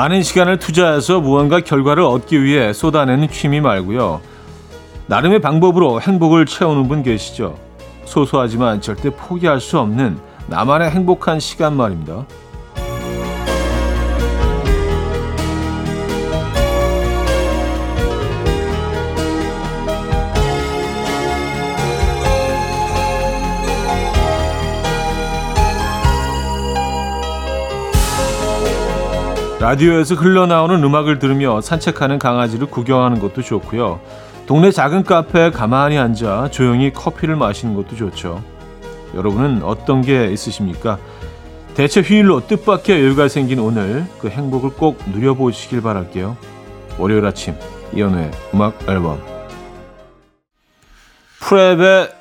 많은 시간을 투자해서 무언가 결과를 얻기 위해 쏟아내는 취미 말고요. 나름의 방법으로 행복을 채우는 분 계시죠. 소소하지만 절대 포기할 수 없는 나만의 행복한 시간 말입니다. 라디오에서 흘러나오는 음악을 들으며 산책하는 강아지를 구경하는 것도 좋고요. 동네 작은 카페에 가만히 앉아 조용히 커피를 마시는 것도 좋죠. 여러분은 어떤 게 있으십니까? 대체 휴일로 뜻밖의 여유가 생긴 오늘 그 행복을 꼭 누려보시길 바랄게요. 월요일 아침 이연우의 음악 앨범 프랩의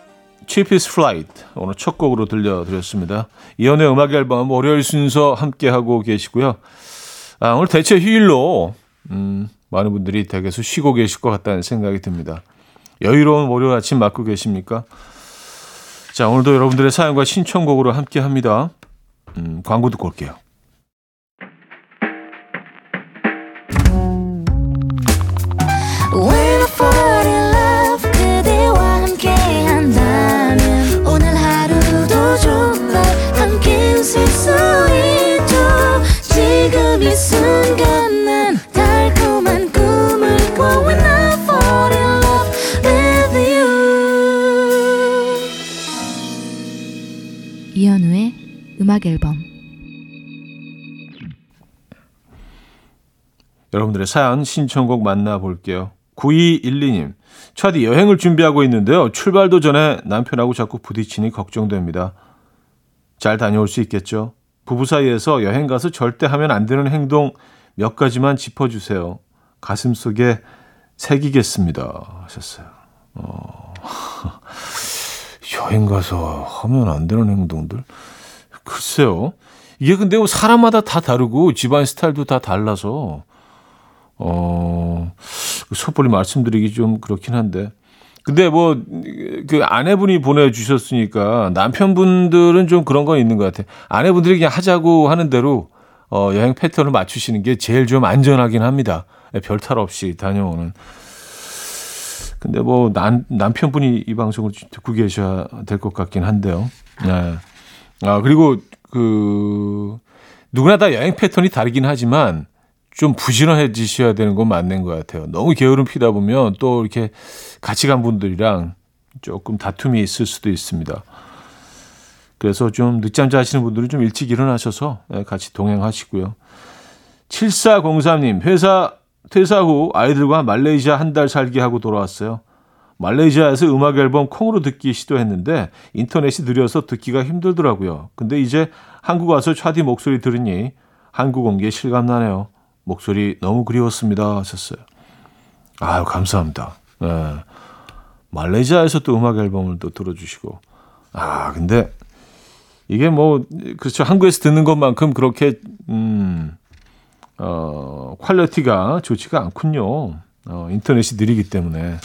Cheapest Flight 오늘 첫 곡으로 들려드렸습니다. 이연우의 음악 앨범 월요일 순서 함께하고 계시고요. 아, 오늘 대체 휴일로 음, 많은 분들이 댁에서 쉬고 계실 것 같다는 생각이 듭니다. 여유로운 월요일 아침 맞고 계십니까? 자, 오늘도 여러분들의 사연과 신청곡으로 함께 합니다. 음, 광고 듣고 올게요. 여러분들의 사연 신청곡 만나볼게요. 9212님, 차디 여행을 준비하고 있는데요. 출발도 전에 남편하고 자꾸 부딪히니 걱정됩니다. 잘 다녀올 수 있겠죠? 부부 사이에서 여행 가서 절대 하면 안 되는 행동 몇 가지만 짚어주세요. 가슴 속에 새기겠습니다. 하셨어요. 어... 여행 가서 하면 안 되는 행동들? 글쎄요. 이게 근데 뭐 사람마다 다 다르고 집안 스타일도 다 달라서 어 섣불리 말씀드리기 좀 그렇긴 한데 근데 뭐 그 아내분이 보내주셨으니까 남편분들은 좀 그런 건 있는 것 같아요. 아내분들이 그냥 하자고 하는 대로 어 여행 패턴을 맞추시는 게 제일 좀 안전하긴 합니다. 예, 별탈 없이 다녀오는. 근데 뭐 남, 남편분이 이 방송을 듣고 계셔야 될 것 같긴 한데요. 네. 아, 그리고 그 누구나 다 여행 패턴이 다르긴 하지만 좀 부지런해지셔야 되는 건 맞는 것 같아요. 너무 게으름 피다 보면 또 이렇게 같이 간 분들이랑 조금 다툼이 있을 수도 있습니다. 그래서 좀 늦잠 자시는 분들은 좀 일찍 일어나셔서 예, 같이 동행하시고요. 7403님, 회사 퇴사 후 아이들과 말레이시아 한 달 살기 하고 돌아왔어요. 말레이시아에서 음악 앨범 콩으로 듣기 시도했는데 인터넷이 느려서 듣기가 힘들더라고요. 근데 이제 한국 와서 차디 목소리 들으니 한국 온 게 실감나네요. 목소리 너무 그리웠습니다. 하셨어요. 아유, 감사합니다. 네. 말레이시아에서 또 음악 앨범을 또 들어주시고. 아, 근데 이게 뭐, 그렇죠. 한국에서 듣는 것만큼 그렇게, 음, 어, 퀄리티가 좋지가 않군요. 어, 인터넷이 느리기 때문에.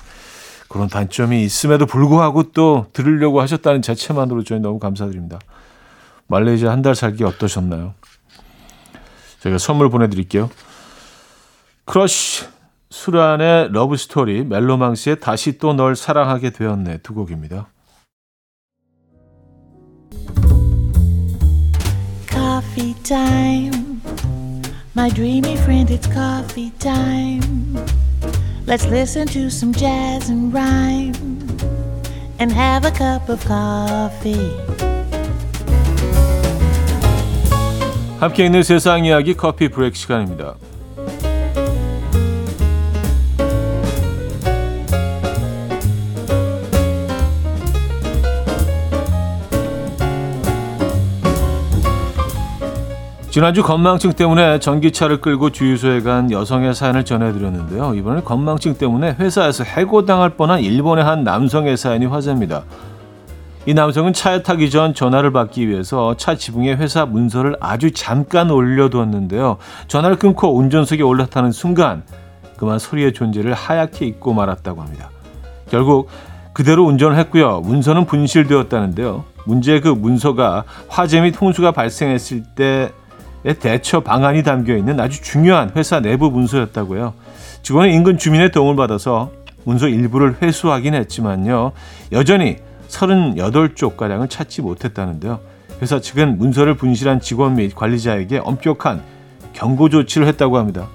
그런 단점이 있음에도 불구하고 또 들으려고 하셨다는 자체만으로 저희 너무 감사드립니다. 말레이시아 한 달 살기 어떠셨나요? 제가 선물 보내드릴게요. 크러쉬 수란의 Love Story 멜로망스의 다시 또 널 사랑하게 되었네 두 곡입니다. Coffee time My dreamy friend it's coffee time Let's listen to some jazz and rhyme and have a cup of coffee. 함께 있는 세상 이야기 커피 브레이크 시간입니다. 지난주 건망증 때문에 전기차를 끌고 주유소에 간 여성의 사연을 전해드렸는데요. 이번에 건망증 때문에 회사에서 해고당할 뻔한 일본의 한 남성의 사연이 화제입니다. 이 남성은 차에 타기 전 전화를 받기 위해서 차 지붕에 회사 문서를 아주 잠깐 올려두었는데요. 전화를 끊고 운전석에 올라타는 순간 그만 소리의 존재를 하얗게 잊고 말았다고 합니다. 결국 그대로 운전을 했고요. 문서는 분실되었다는데요. 문제의 그 문서가 화재 및 홍수가 발생했을 때 대처 방안이 담겨 있는 아주 중요한 회사 내부 문서였다고요. 직원은 인근 주민의 도움을 받아서 문서 일부를 회수하긴 했지만요. 여전히 38쪽가량을 찾지 못했다는데요. 회사 측은 문서를 분실한 직원 및 관리자에게 엄격한 경고 조치를 했다고 합니다.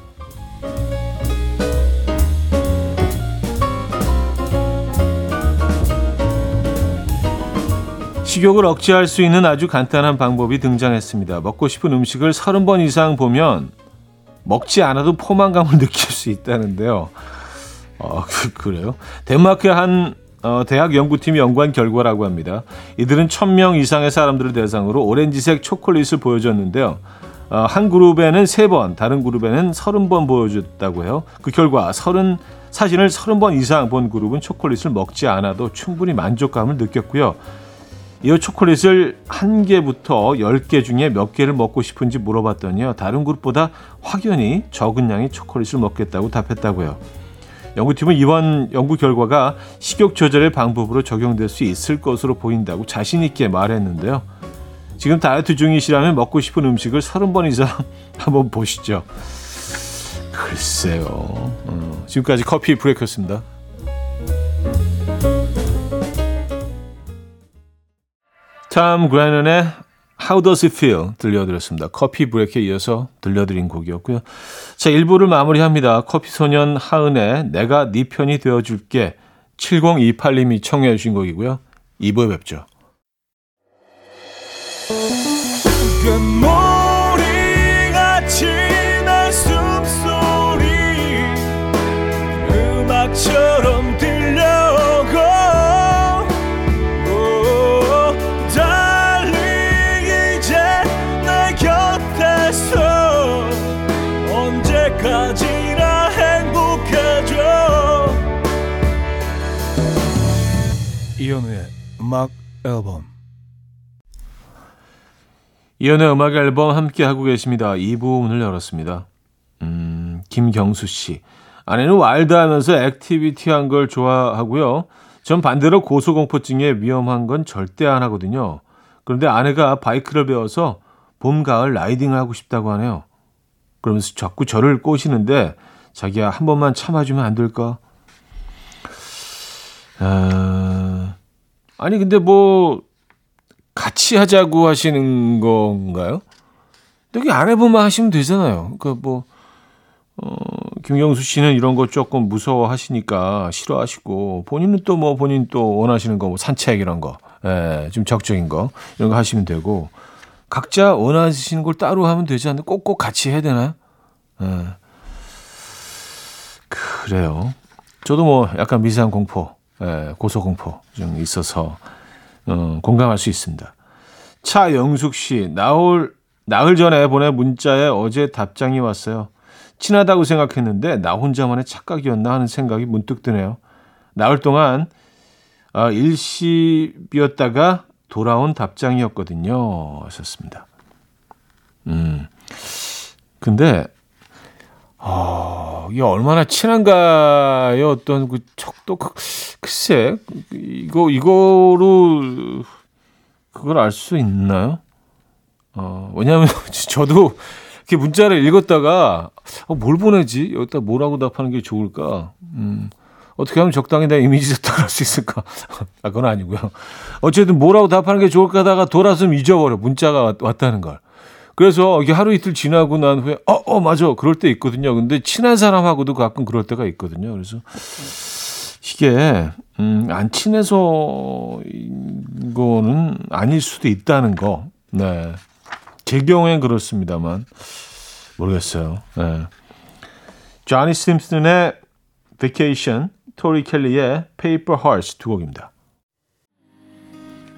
식욕을 억제할 수 있는 아주 간단한 방법이 등장했습니다. 먹고 싶은 음식을 30번 이상 보면 먹지 않아도 포만감을 느낄 수 있다는데요. 어, 그, 래요 덴마크의 한 어, 대학 연구팀이 연구한 결과라고 합니다. 이들은 1000명 이상의 사람들을 대상으로 오렌지색 초콜릿을 보여줬는데요. 어, 한 그룹에는 3번, 다른 그룹에는 30번 보여줬다고 해요. 그 결과 30, 사진을 30번 이상 본 그룹은 초콜릿을 먹지 않아도 충분히 만족감을 느꼈고요. 이 초콜릿을 한 개부터 10개 중에 몇 개를 먹고 싶은지 물어봤더니요. 다른 그룹보다 확연히 적은 양의 초콜릿을 먹겠다고 답했다고요. 연구팀은 이번 연구 결과가 식욕 조절의 방법으로 적용될 수 있을 것으로 보인다고 자신 있게 말했는데요. 지금 다이어트 중이시라면 먹고 싶은 음식을 30번 이상 한번 보시죠. 글쎄요. 어, 지금까지 커피 브레이크였습니다. 탐 그레넌의 How Does It Feel 들려드렸습니다. 커피 브레이크에 이어서 들려드린 곡이었고요. 자, 1부를 마무리합니다. 커피 소년 하은의 내가 네 편이 되어줄게 7028님이 청해 주신 곡이고요. 2부에 뵙죠. 이현우의 음악 앨범 이현우의 음악 앨범 함께 하고 계십니다. 2부 문을 열었습니다. 음, 김경수 씨. 아내는 와일드하면서 activity한 걸 좋아하고요. 전 반대로 고소공포증에 위험한 건 절대 안 하거든요. 그런데 아내가 바이크를 배워서 봄, 가을 라이딩을 하고 싶다고 하네요. 그러면서 자꾸 저를 꼬시는데 자기야 한 번만 참아주면 안 될까? 아, 아니 근데 뭐 같이 하자고 하시는 건가요? 여기 안 해보면 하시면 되잖아요. 그러니까 뭐 어, 김경수 씨는 이런 거 조금 무서워하시니까 싫어하시고 본인은 또 뭐 본인 또 원하시는 거 뭐 산책 이런 거, 예, 좀 적적인 거 이런 거 하시면 되고 각자 원하시는 걸 따로 하면 되지 않나? 꼭꼭 같이 해야 되나요? 예. 그래요. 저도 뭐 약간 미세한 공포, 예, 고소 공포 좀 있어서 어, 공감할 수 있습니다. 차영숙 씨, 나올, 나흘 전에 보낸 문자에 어제 답장이 왔어요. 친하다고 생각했는데 나 혼자만의 착각이었나 하는 생각이 문득 드네요. 나흘 동안 아, 일시비었다가 돌아온 답장이었거든요. 하셨습니다. 음. 근데, 어, 이게 얼마나 친한가의 어떤 그 척도, 그, 글쎄, 이거, 이거로 그걸 알 수 있나요? 어, 왜냐하면 저도 이렇게 문자를 읽었다가 어, 뭘 보내지? 여기다 뭐라고 답하는 게 좋을까? 음, 어떻게 하면 적당히 내 이미지 세탁을 할수 있을까? 아, 그건 아니고요. 어쨌든 뭐라고 답하는 게 좋을까 하다가 돌아서면 잊어버려. 문자가 왔 다는 걸. 그래서 이게 하루 이틀 지나고 난 후에 어, 어, 맞아. 그럴 때 있거든요. 근데 친한 사람하고도 가끔 그럴 때가 있거든요. 그래서 이게 음, 안 친해서 이거는 아닐 수도 있다는 거. 네. 제 경우엔 그렇습니다만 모르겠어요. 네. 조니 심슨의 Vacation, 토리 켈리의 Paper Hearts 두 곡입니다.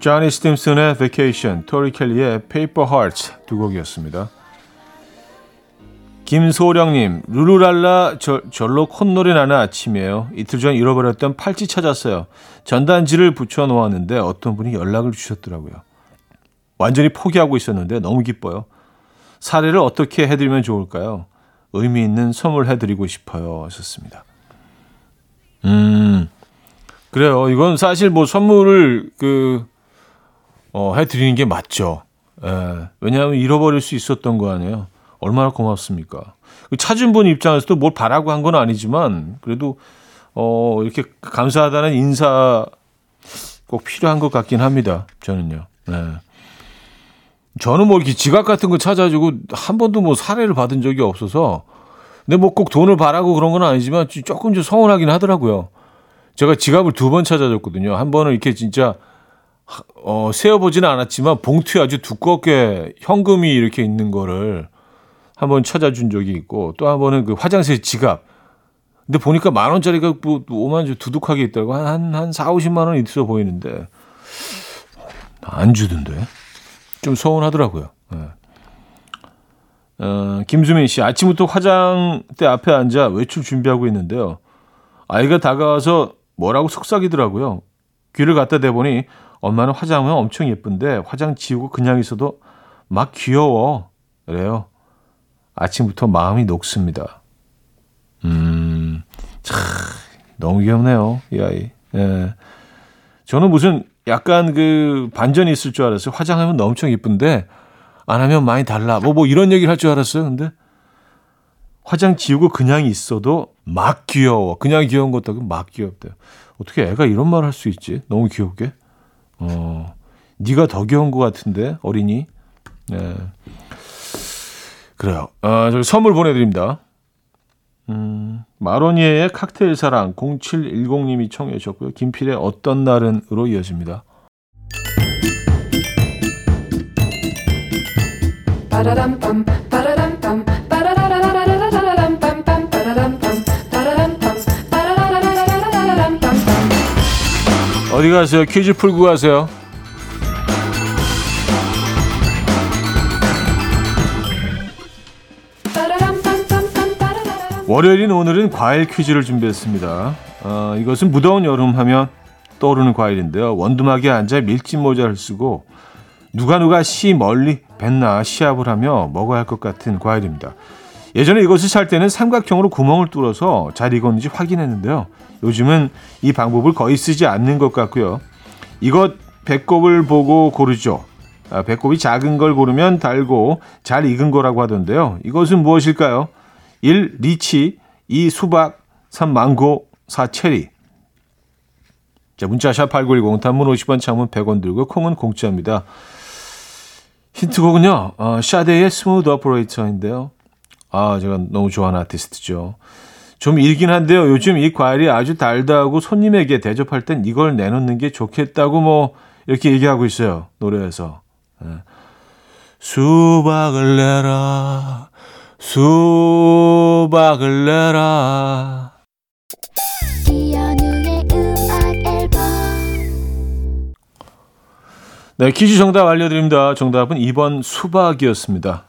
조니 스팀슨의 Vacation, 토리 켈리의 Paper Hearts 두 곡이었습니다. 김소령님, 루루랄라 저, 절로 콧노래 나는 아침이에요. 이틀 전 잃어버렸던 팔찌 찾았어요. 전단지를 붙여놓았는데 어떤 분이 연락을 주셨더라고요. 완전히 포기하고 있었는데 너무 기뻐요. 사례를 어떻게 해드리면 좋을까요? 의미 있는 선물 해드리고 싶어요. 하셨습니다. 음, 그래요. 이건 사실 뭐 선물을 그, 어, 해드리는 게 맞죠. 예, 왜냐하면 잃어버릴 수 있었던 거 아니에요. 얼마나 고맙습니까? 그 찾은 분 입장에서도 뭘 바라고 한 건 아니지만 그래도 어, 이렇게 감사하다는 인사 꼭 필요한 것 같긴 합니다. 저는요. 네. 저는 뭐 이렇게 지갑 같은 거 찾아주고 한 번도 뭐 사례를 받은 적이 없어서 근데 뭐 꼭 돈을 바라고 그런 건 아니지만 조금 좀 서운하긴 하더라고요. 제가 지갑을 두 번 찾아줬거든요. 한 번은 이렇게 진짜 어, 세어보지는 않았지만 봉투에 아주 두껍게 현금이 이렇게 있는 거를 한번 찾아준 적이 있고 또 한 번은 그 화장실 지갑. 근데 보니까 만 원짜리가 뭐 5만 원 두둑하게 있더라고. 한, 한, 한 4, 50만 원 있어 보이는데 안 주던데. 좀 서운하더라고요. 네. 어, 김수민 씨, 아침부터 화장대 앞에 앉아 외출 준비하고 있는데요. 아이가 다가와서 뭐라고 속삭이더라고요. 귀를 갖다 대보니 엄마는 화장하면 엄청 예쁜데 화장 지우고 그냥 있어도 막 귀여워. 그래요. 아침부터 마음이 녹습니다. 음, 참, 너무 귀엽네요. 이 아이. 예. 저는 무슨 약간 그 반전이 있을 줄 알았어요. 화장하면 엄청 예쁜데 안 하면 많이 달라. 뭐, 뭐 이런 얘기를 할 줄 알았어요. 근데 화장 지우고 그냥 있어도 막 귀여워. 그냥 귀여운 것도 막 귀엽대요. 어떻게 애가 이런 말 할 수 있지? 너무 귀엽게. 어, 네가 더 귀여운 것 같은데 어린이. 네. 그래요. 아, 저기 선물 보내드립니다. 음, 마로니에의 칵테일 사랑 0710님이 청해 주셨고요. 김필의 어떤 날은으로 이어집니다. 어디 가세요? 퀴즈 풀고 가세요. 월요일인 오늘은 과일 퀴즈를 준비했습니다. 어, 이것은 무더운 여름 하면 떠오르는 과일인데요. 원두막에 앉아 밀짚 모자를 쓰고 누가 누가 시 멀리 뱉나 시합을 하며 먹어야 할 것 같은 과일입니다. 예전에 이것을 살 때는 삼각형으로 구멍을 뚫어서 잘 익었는지 확인했는데요. 요즘은 이 방법을 거의 쓰지 않는 것 같고요. 이것 배꼽을 보고 고르죠. 아, 배꼽이 작은 걸 고르면 달고 잘 익은 거라고 하던데요. 이것은 무엇일까요? 1. 리치 2. 수박 3. 망고 4. 체리 자, 문자 샵 8910 단문 50원 장문 100원 들고 콩은 공짜입니다. 힌트곡은요. 어, 샤데의 Smooth Operator인데요. 아, 제가 너무 좋아하는 아티스트죠. 좀 일긴 한데요. 요즘 이 과일이 아주 달다고 손님에게 대접할 땐 이걸 내놓는 게 좋겠다고 뭐 이렇게 얘기하고 있어요. 노래에서. 네. 수박을 내라. 수박을 내라. 네, 퀴즈 정답 알려드립니다. 정답은 2번 수박이었습니다.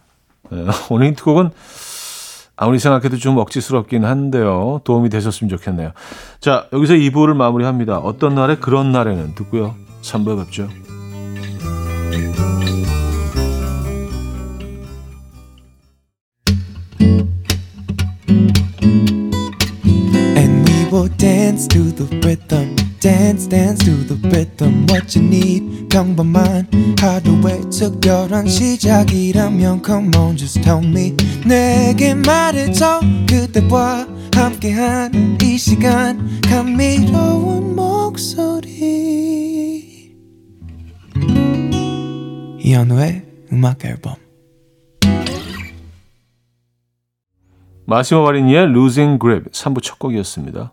네, 오늘 힌트곡은 아무리 생각해도 좀 억지스럽긴 한데요. 도움이 되셨으면 좋겠네요. 자, 여기서 2부를 마무리합니다. 어떤 날에 그런 날에는 듣고요. 3부 뵙죠. Dance, dance to the rhythm. What you need, 평범한 하루의 특별한 시작이라면 Come on, just tell me. 내게 말해줘. 그대와 함께한 이 시간. 감미로운 목소리. 이현우의 음악 앨범. 마시모 바리니의 Losing Grip 3부 첫 곡이었습니다.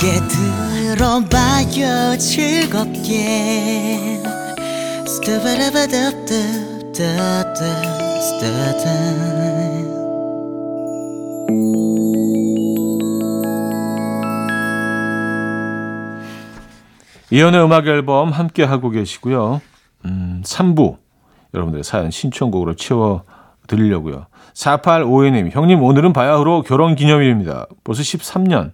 들어봐요 즐겁게 이연의 음악 앨범 함께 하고 계시고요. 음, 3부 여러분들의 사연 신청곡으로 채워 드리려고요. 4852님, 형님 오늘은 바야흐로 결혼 기념일입니다. 벌써 13년.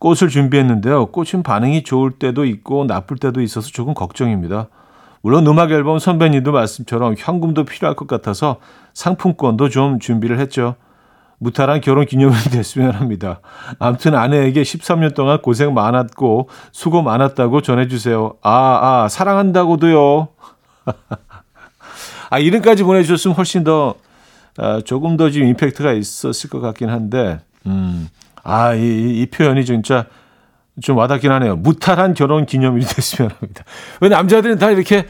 꽃을 준비했는데요. 꽃은 반응이 좋을 때도 있고 나쁠 때도 있어서 조금 걱정입니다. 물론 음악 앨범 선배님도 말씀처럼 현금도 필요할 것 같아서 상품권도 좀 준비를 했죠. 무탈한 결혼 기념일이 됐으면 합니다. 아무튼 아내에게 13년 동안 고생 많았고 수고 많았다고 전해주세요. 아, 아, 사랑한다고도요. 아, 이름까지 보내주셨으면 훨씬 더, 아, 조금 더 지금 임팩트가 있었을 것 같긴 한데, 음, 아, 이, 이 표현이 진짜 좀 와닿긴 하네요. 무탈한 결혼 기념일이 됐으면 합니다. 왜 남자들은 다 이렇게,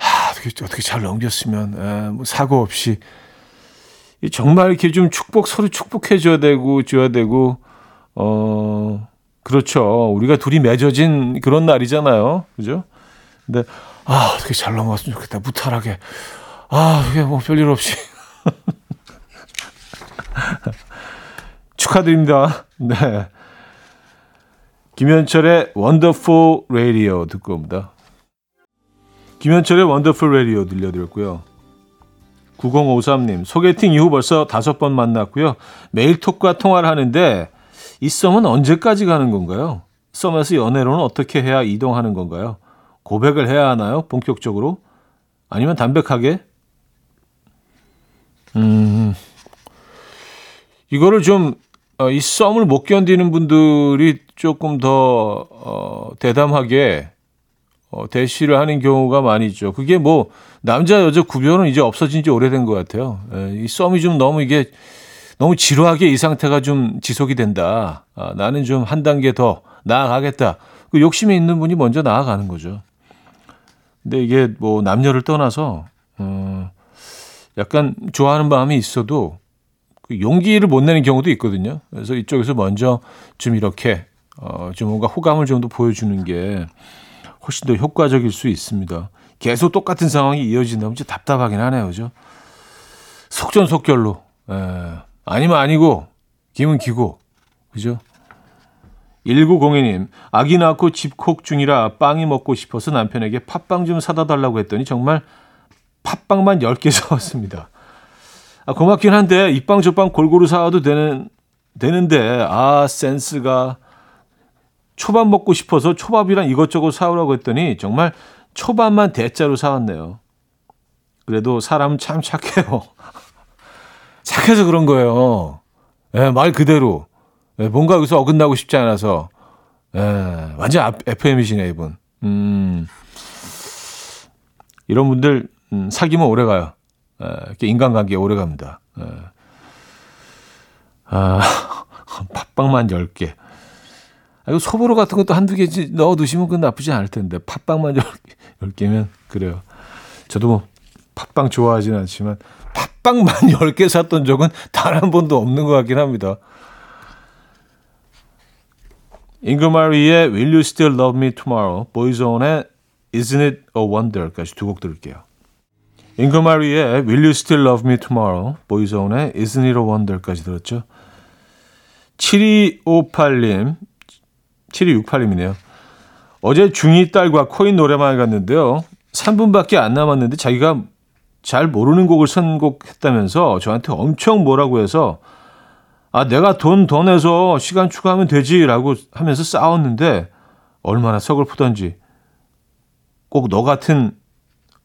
아, 어떻게, 어떻게 잘 넘겼으면, 에, 뭐 사고 없이. 정말 이렇게 좀 축복, 서로 축복해줘야 되고, 줘야 되고, 어, 그렇죠. 우리가 둘이 맺어진 그런 날이잖아요. 그죠? 근데, 아, 어떻게 잘 넘어갔으면 좋겠다. 무탈하게. 아, 그게 뭐 별일 없이. 축하드립니다. 네. 김현철의 원더풀 라디오 듣고 옵니다. 김현철의 원더풀 라디오 들려드렸고요. 9053님, 소개팅 이후 벌써 다섯 번 만났고요. 매일 톡과 통화를 하는데 이 썸은 언제까지 가는 건가요? 썸에서 연애로는 어떻게 해야 이동하는 건가요? 고백을 해야 하나요? 본격적으로? 아니면 담백하게? 음, 이거를 좀 어, 이 썸을 못 견디는 분들이 조금 더 어, 대담하게 어, 대시를 하는 경우가 많이 있죠. 그게 뭐 남자 여자 구별은 이제 없어진 지 오래된 것 같아요. 에, 이 썸이 좀 너무 이게 너무 지루하게 이 상태가 좀 지속이 된다. 아, 나는 좀 한 단계 더 나아가겠다. 그 욕심이 있는 분이 먼저 나아가는 거죠. 근데 이게 뭐 남녀를 떠나서 어, 약간 좋아하는 마음이 있어도 그 용기를 못 내는 경우도 있거든요. 그래서 이쪽에서 먼저 좀 이렇게 어, 좀 뭔가 호감을 좀 더 보여주는 게 훨씬 더 효과적일 수 있습니다. 계속 똑같은 상황이 이어진다면 진짜 답답하긴 하네요. 그죠? 속전속결로. 에, 예. 아니면 아니고, 기면 기고. 그죠? 1902님, 아기 낳고 집콕 중이라 빵이 먹고 싶어서 남편에게 팥빵 좀 사다 달라고 했더니 정말 팥빵만 10개 사왔습니다. 아, 고맙긴 한데 이빵 저빵 골고루 사와도 되는 되는데 아 센스가 초밥 먹고 싶어서 초밥이랑 이것저것 사오라고 했더니 정말 초밥만 대짜로 사왔네요. 그래도 사람은 참 착해요. 착해서 그런 거예요. 예, 말 그대로. 예, 뭔가 여기서 어긋나고 싶지 않아서. 예, 완전 FM이시네, 이분. 음, 이런 분들, 음, 사귀면 오래 가요. 이렇게 인간관계 오래 갑니다. 아, 팥빵만 10개. 아, 이거 소보로 같은 것도 한두 개 넣어 두시면 그건 나쁘지 않을 텐데, 팥빵만 10개, 면 그래요. 저도 뭐, 팥빵 좋아하진 않지만, 팥빵만 10개 샀던 적은 단 한 번도 없는 것 같긴 합니다. 잉거 마리의 Will You Still Love Me Tomorrow, 보이존의 Isn't It a Wonder까지 두 곡 들을게요. 잉거 마리의 Will You Still Love Me Tomorrow, 보이존의 Isn't It a Wonder까지 들었죠. 7258님, 7268님이네요. 어제 중2 딸과 코인 노래방에 갔는데요. 3분밖에 안 남았는데 자기가 잘 모르는 곡을 선곡했다면서 저한테 엄청 뭐라고 해서 아 내가 돈 더 내서 시간 추가하면 되지라고 하면서 싸웠는데 얼마나 서글프던지 꼭 너 같은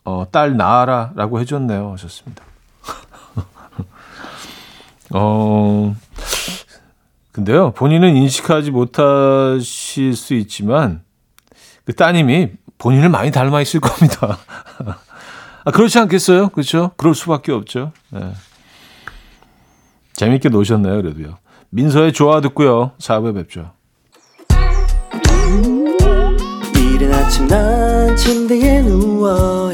어, 딸 낳아라 라고 해줬네요 하셨습니다. 어 근데요 본인은 인식하지 못하실 수 있지만 그 따님이 본인을 많이 닮아 있을 겁니다. 아, 그렇지 않겠어요? 그렇죠? 그럴 수밖에 없죠. 네. 재밌게 노셨네요, 그래도요. 민서의 좋아 듣고요. 4부에 뵙죠. 이른 아침 난 침대에 누워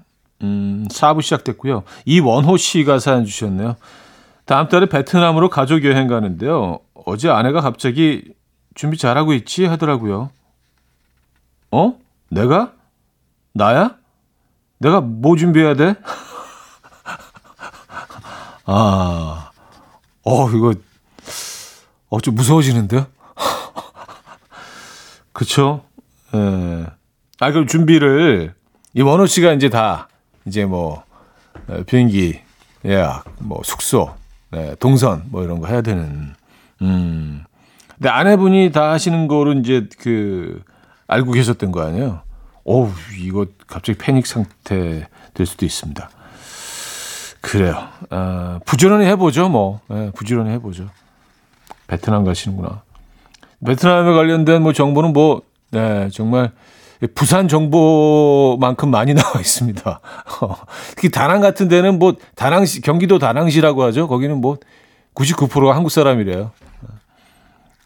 음, 4부 시작됐고요. 이원호 씨가 사연 주셨네요. 다음 달에 베트남으로 가족 여행 가는데요. 어제 아내가 갑자기 준비 잘하고 있지 하더라고요. 어? 내가? 나야? 내가 뭐 준비해야 돼? 아, 어, 이거, 어, 좀 무서워지는데요? 그쵸? 예. 아, 그럼 준비를, 이 원호 씨가 이제 다, 이제 뭐, 에, 비행기 예약, 뭐, 숙소, 예, 동선, 뭐 이런 거 해야 되는, 음. 근데 아내분이 다 하시는 거로 이제 그, 알고 계셨던 거 아니에요? 어우, 이거 갑자기 패닉 상태 될 수도 있습니다. 그래요. 아, 부지런히 해보죠, 뭐. 예, 부지런히 해보죠. 베트남 가시는구나. 베트남에 관련된 뭐 정보는 뭐, 네, 정말 부산 정보만큼 많이 나와 있습니다. 특히 다낭 같은 데는 뭐 다낭시, 경기도 다낭시라고 하죠. 거기는 뭐 99%가 한국 사람이래요.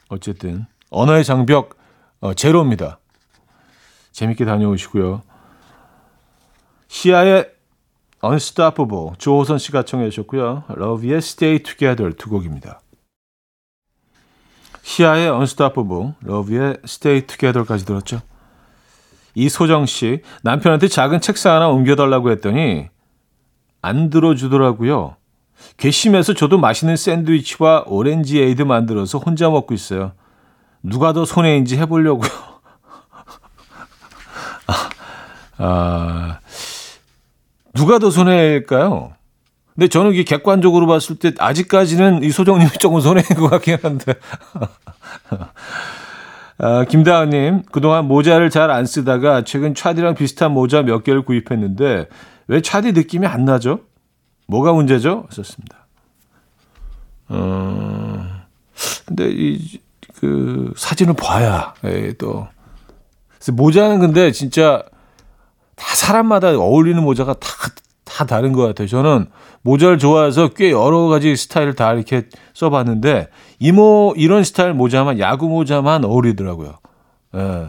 어쨌든, 언어의 장벽, 어, 제로입니다. 재밌게 다녀오시고요. 시아의 Unstoppable 조호선 씨가 청해 주셨고요. 러비의 Stay Together 두 곡입니다. 시아의 Unstoppable, 러비의 Stay Together까지 들었죠. 이소정 씨 남편한테 작은 책상 하나 옮겨달라고 했더니 안 들어주더라고요. 괘씸해서 저도 맛있는 샌드위치와 오렌지 에이드 만들어서 혼자 먹고 있어요. 누가 더 손해인지 해보려고요. 아, 누가 더 손해일까요? 근데 저는 이게 객관적으로 봤을 때 아직까지는 이 소정님이 조금 손해인 것 같긴 한데. 아, 김다은님, 그동안 모자를 잘 안 쓰다가 최근 차디랑 비슷한 모자 몇 개를 구입했는데 왜 차디 느낌이 안 나죠? 뭐가 문제죠? 썼습니다. 어, 근데 이, 그, 사진을 봐야, 예, 또. 모자는 근데 진짜 다 사람마다 어울리는 모자가 다, 다 다른 것 같아요. 저는 모자를 좋아해서 꽤 여러 가지 스타일을 다 이렇게 써봤는데, 이모, 이런 스타일 모자만, 야구 모자만 어울리더라고요. 예.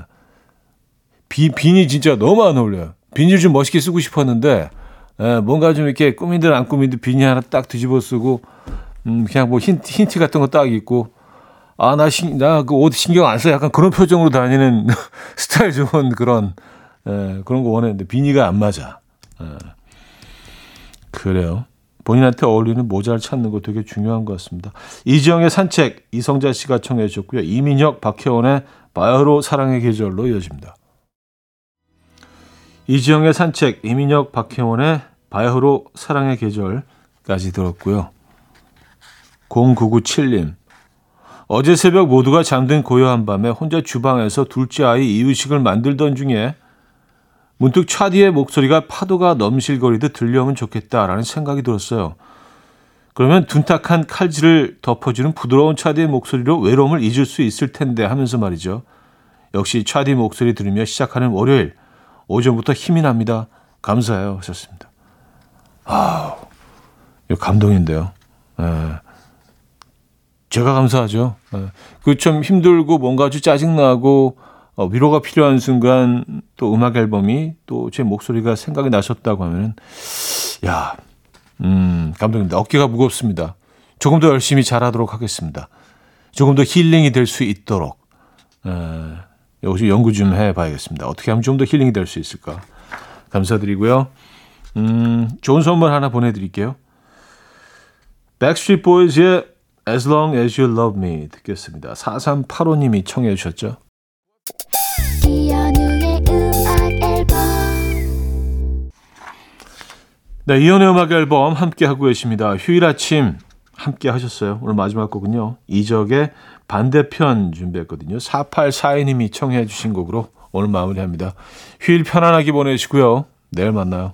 비, 빈이 진짜 너무 안 어울려요. 비닐 좀 멋있게 쓰고 싶었는데, 예, 뭔가 좀 이렇게 꾸민 듯 안 꾸민 듯 비니 하나 딱 뒤집어 쓰고, 음, 그냥 뭐 흰 티, 흰 티 같은 거 딱 입고, 아, 나 신, 나 그 옷 신경 안 써. 약간 그런 표정으로 다니는 스타일 좋은 그런, 예, 그런 거 원했는데, 비니가 안 맞아. 예. 그래요. 본인한테 어울리는 모자를 찾는 거 되게 중요한 것 같습니다. 이지영의 산책, 이성자 씨가 청해 주셨고요. 이민혁, 박혜원의 바야흐로 사랑의 계절로 이어집니다. 이지영의 산책, 이민혁, 박혜원의 바야흐로 사랑의 계절까지 들었고요. 0997님. 어제 새벽 모두가 잠든 고요한 밤에 혼자 주방에서 둘째 아이 이유식을 만들던 중에 문득 차디의 목소리가 파도가 넘실거리듯 들려오면 좋겠다라는 생각이 들었어요. 그러면 둔탁한 칼질을 덮어주는 부드러운 차디의 목소리로 외로움을 잊을 수 있을 텐데 하면서 말이죠. 역시 차디 목소리 들으며 시작하는 월요일 오전부터 힘이 납니다. 감사해요 하셨습니다. 아, 이거 감동인데요. 예. 제가 감사하죠. 예. 그좀 힘들고 뭔가 아주 짜증나고 어, 위로가 필요한 순간 또 음악 앨범이 또 제 목소리가 생각이 나셨다고 하면 야, 음, 감독입니다. 어깨가 무겁습니다. 조금 더 열심히 잘하도록 하겠습니다. 조금 더 힐링이 될 수 있도록 에, 여기서 연구 좀 해봐야겠습니다. 어떻게 하면 좀 더 힐링이 될 수 있을까? 감사드리고요. 음, 좋은 선물 하나 보내드릴게요. Backstreet Boys의 As Long As You Love Me 듣겠습니다. 4385님이 청해 주셨죠. 네, 이연의 음악 앨범 함께 하고 계십니다. 휴일 아침 함께 하셨어요. 오늘 마지막 곡은요. 이적의 반대편 준비했거든요. 4842님이 청해 주신 곡으로 오늘 마무리합니다. 휴일 편안하게 보내시고요. 내일 만나요.